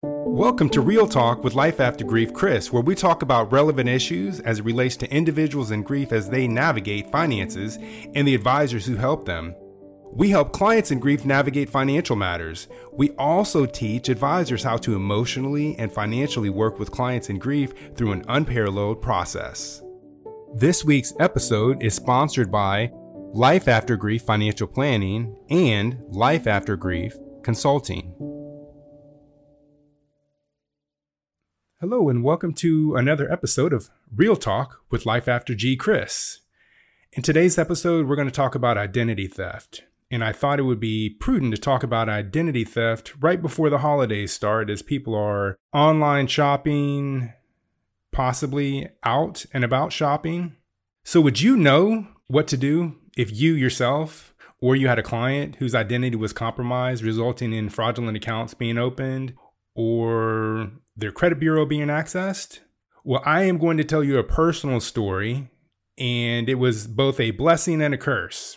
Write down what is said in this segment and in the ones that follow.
Welcome to Real Talk with Life After Grief Chris, where we talk about relevant issues as it relates to individuals in grief as they navigate finances and the advisors who help them. We help clients in grief navigate financial matters. We also teach advisors how to emotionally and financially work with clients in grief through an unparalleled process. This week's episode is sponsored by Life After Grief Financial Planning and Life After Grief Consulting. Hello, and welcome to another episode of Real Talk with Life After G Chris. In today's episode, we're going to talk about identity theft. And I thought it would be prudent to talk about identity theft right before the holidays start as people are online shopping, possibly out and about shopping. So, would you know what to do if you yourself or you had a client whose identity was compromised, resulting in fraudulent accounts being opened or their credit bureau being accessed? Well, I am going to tell you a personal story, and it was both a blessing and a curse.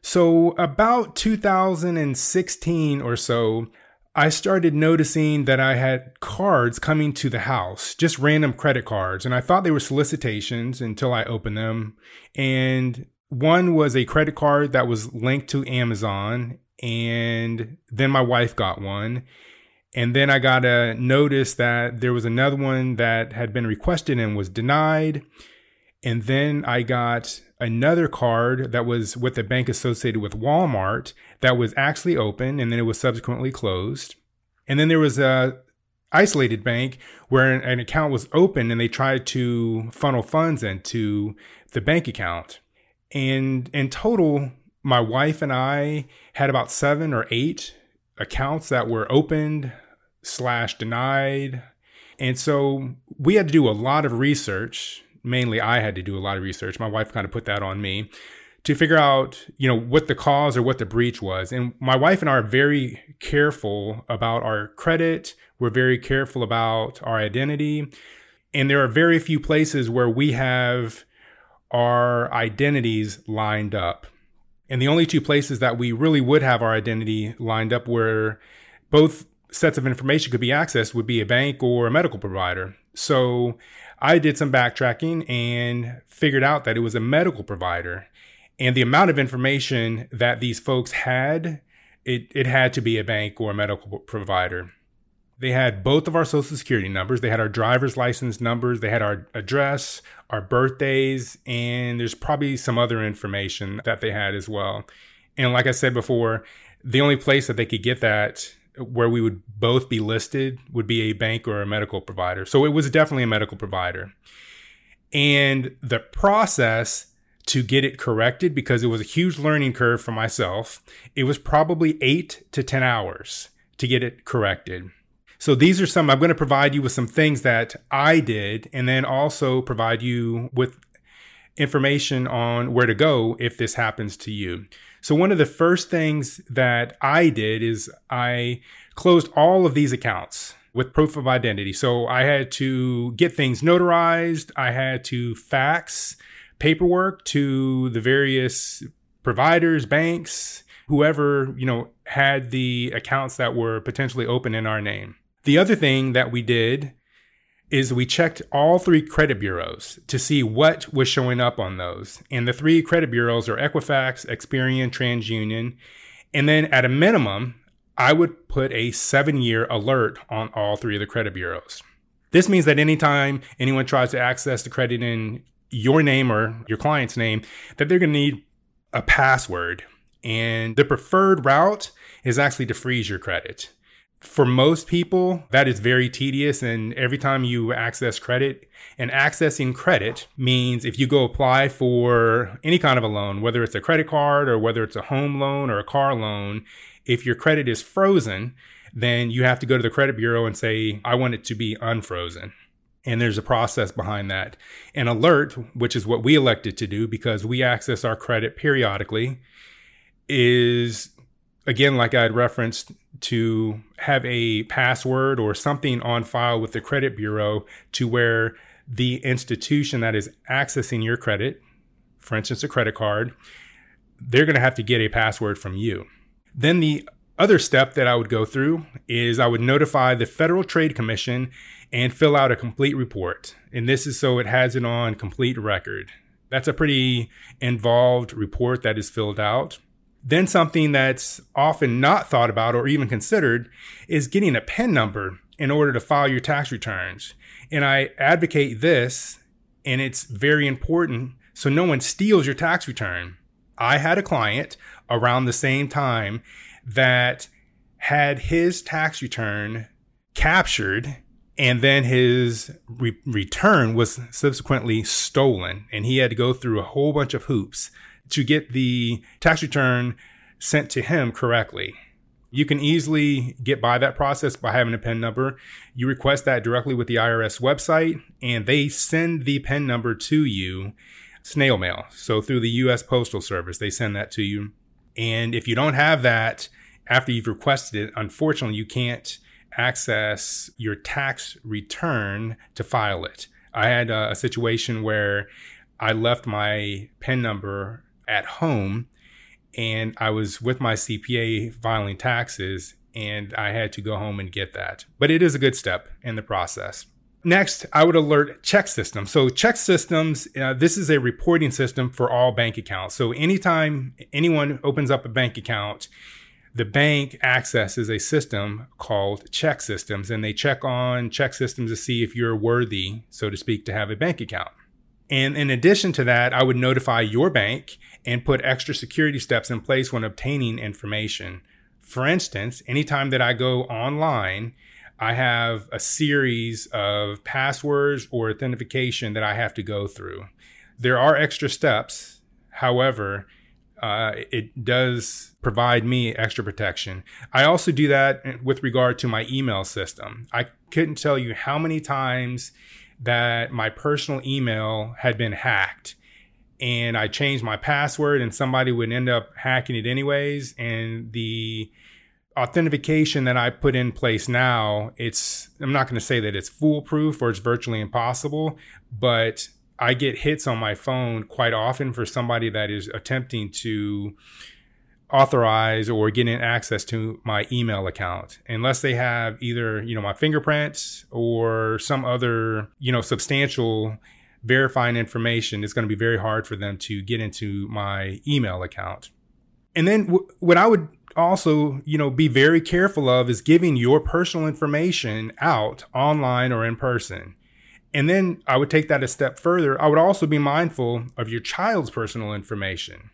So, about 2016 or so, I started noticing that I had cards coming to the house, just random credit cards. And I thought they were solicitations until I opened them. And one was a credit card that was linked to Amazon. And then my wife got one. And then I got a notice that there was another one that had been requested and was denied. And then I got another card that was with a bank associated with Walmart that was actually open and then it was subsequently closed. And then there was a isolated bank where an account was open and they tried to funnel funds into the bank account. And in total, my wife and I had about seven or eight accounts that were opened slash denied. And so we had to do a lot of research mainly I had to do a lot of research. My wife kind of put that on me to figure out, you know, what the cause or what the breach was. And my wife and I are very careful about our credit. We're very careful about our identity. And there are very few places where we have our identities lined up. And the only two places that we really would have our identity lined up were both sets of information could be accessed would be a bank or a medical provider. So I did some backtracking and figured out that it was a medical provider. And the amount of information that these folks had, it, it had to be a bank or a medical provider. They had both of our social security numbers. They had our driver's license numbers. They had our address, our birthdays, and there's probably some other information that they had as well. And like I said before, the only place that they could get that where we would both be listed would be a bank or a medical provider. So it was definitely a medical provider. And the process to get it corrected, because it was a huge learning curve for myself, it was probably eight to 10 hours to get it corrected. So these are some, I'm going to provide you with some things that I did, and then also provide you with information on where to go if this happens to you. So one of the first things that I did is I closed all of these accounts with proof of identity. So I had to get things notarized. I had to fax paperwork to the various providers, banks, whoever, you know, had the accounts that were potentially open in our name. The other thing that we did is we checked all three credit bureaus to see what was showing up on those. And the three credit bureaus are Equifax, Experian, TransUnion. And then at a minimum, I would put a seven year alert on all three of the credit bureaus. This means that anytime anyone tries to access the credit in your name or your client's name, that they're going to need a password. And the preferred route is actually to freeze your credit for most people, that is very tedious. And every time you access credit, and accessing credit means if you go apply for any kind of a loan, whether it's a credit card or whether it's a home loan or a car loan, if your credit is frozen, then you have to go to the credit bureau and say, I want it to be unfrozen. And there's a process behind that. An alert, which is what we elected to do because we access our credit periodically, is again, like I had referenced, to have a password or something on file with the credit bureau to where the institution that is accessing your credit, for instance, a credit card, they're going to have to get a password from you. Then the other step that I would go through is I would notify the Federal Trade Commission and fill out a complete report. And this is so it has it on complete record. That's a pretty involved report that is filled out. Then, something that's often not thought about or even considered is getting a PIN number in order to file your tax returns. And I advocate this, and it's very important so no one steals your tax return. I had a client around the same time that had his tax return captured and then his re- return was subsequently stolen and he had to go through a whole bunch of hoops to get the tax return sent to him correctly you can easily get by that process by having a PIN number. You request that directly with the IRS website, and they send the PIN number to you snail mail. So through the US Postal Service, they send that to you. And if you don't have that after you've requested it, unfortunately, you can't access your tax return to file it. I had a, situation where I left my PIN number at home and I was with my CPA filing taxes and I had to go home and get that. But it is a good step in the process. Next, I would alert ChexSystems. So, ChexSystems, uh, this is a reporting system for all bank accounts. So, anytime anyone opens up a bank account, the bank accesses a system called ChexSystems and they check on ChexSystems to see if you're worthy, so to speak, to have a bank account. And in addition to that, I would notify your bank and put extra security steps in place when obtaining information. For instance, anytime that I go online, I have a series of passwords or authentication that I have to go through. There are extra steps. However, uh, it does provide me extra protection. I also do that with regard to my email system. I couldn't tell you how many times that my personal email had been hacked and I changed my password and somebody would end up hacking it anyways. And the authentication that I put in place now, it's, I'm not going to say that it's foolproof or it's virtually impossible, but I get hits on my phone quite often for somebody that is attempting to authorize or get in access to my email account unless they have either you know my fingerprints or some other you know substantial verifying information, it's going to be very hard for them to get into my email account. And then w- what I would also, you know, be very careful of is giving your personal information out online or in person. And then I would take that a step further. I would also be mindful of your child's personal information.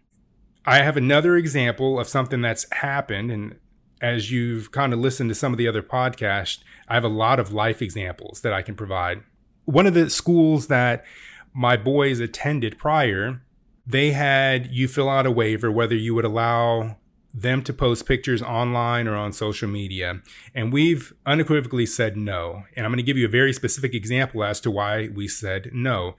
I have another example of something that's happened. And as you've kind of listened to some of the other podcasts, I have a lot of life examples that I can provide one of the schools that my boys attended prior, they had you fill out a waiver whether you would allow them to post pictures online or on social media. And we've unequivocally said no. And I'm going to give you a very specific example as to why we said no.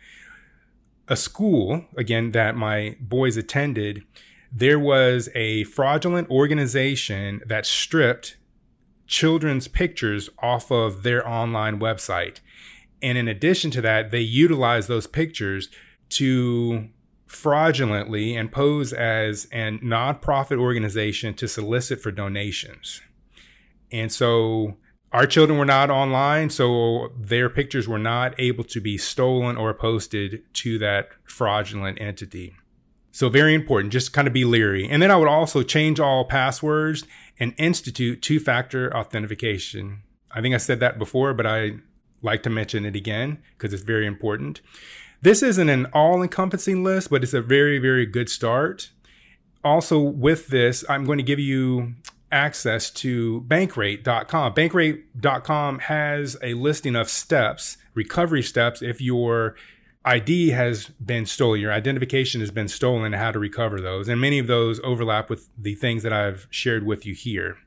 A school, again, that my boys attended, there was a fraudulent organization that stripped children's pictures off of their online website. And in addition to that, they utilized those pictures to fraudulently and pose as a nonprofit organization to solicit for donations. And so our children were not online, so their pictures were not able to be stolen or posted to that fraudulent entity. So, very important, just kind of be leery. And then I would also change all passwords and institute two factor authentication. I think I said that before, but I like to mention it again because it's very important. This isn't an all encompassing list, but it's a very, very good start. Also, with this, I'm going to give you access to bankrate.com. Bankrate.com has a listing of steps, recovery steps, if your ID has been stolen, your identification has been stolen, how to recover those. And many of those overlap with the things that I've shared with you here.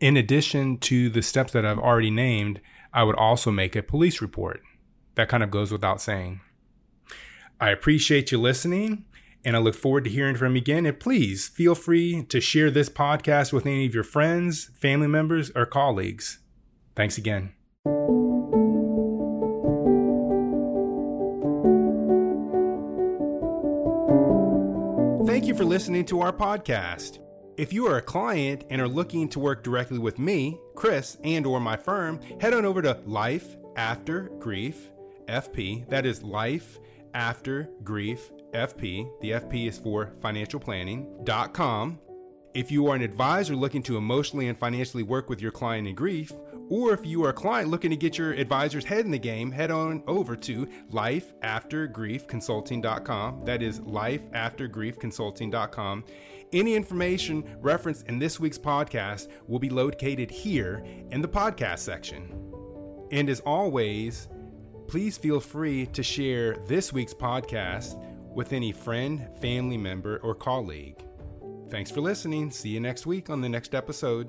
In addition to the steps that I've already named, I would also make a police report. That kind of goes without saying. I appreciate you listening and I look forward to hearing from you again. And please feel free to share this podcast with any of your friends, family members, or colleagues. Thanks again. Thank you for listening to our podcast. If you are a client and are looking to work directly with me, Chris, and or my firm, head on over to Life After Grief FP. That is Life After Grief FP. The FP is for financial planning.com. If you are an advisor looking to emotionally and financially work with your client in grief, or if you are a client looking to get your advisor's head in the game, head on over to lifeaftergriefconsulting.com. That is lifeaftergriefconsulting.com. Any information referenced in this week's podcast will be located here in the podcast section. And as always, please feel free to share this week's podcast with any friend, family member, or colleague. Thanks for listening. See you next week on the next episode.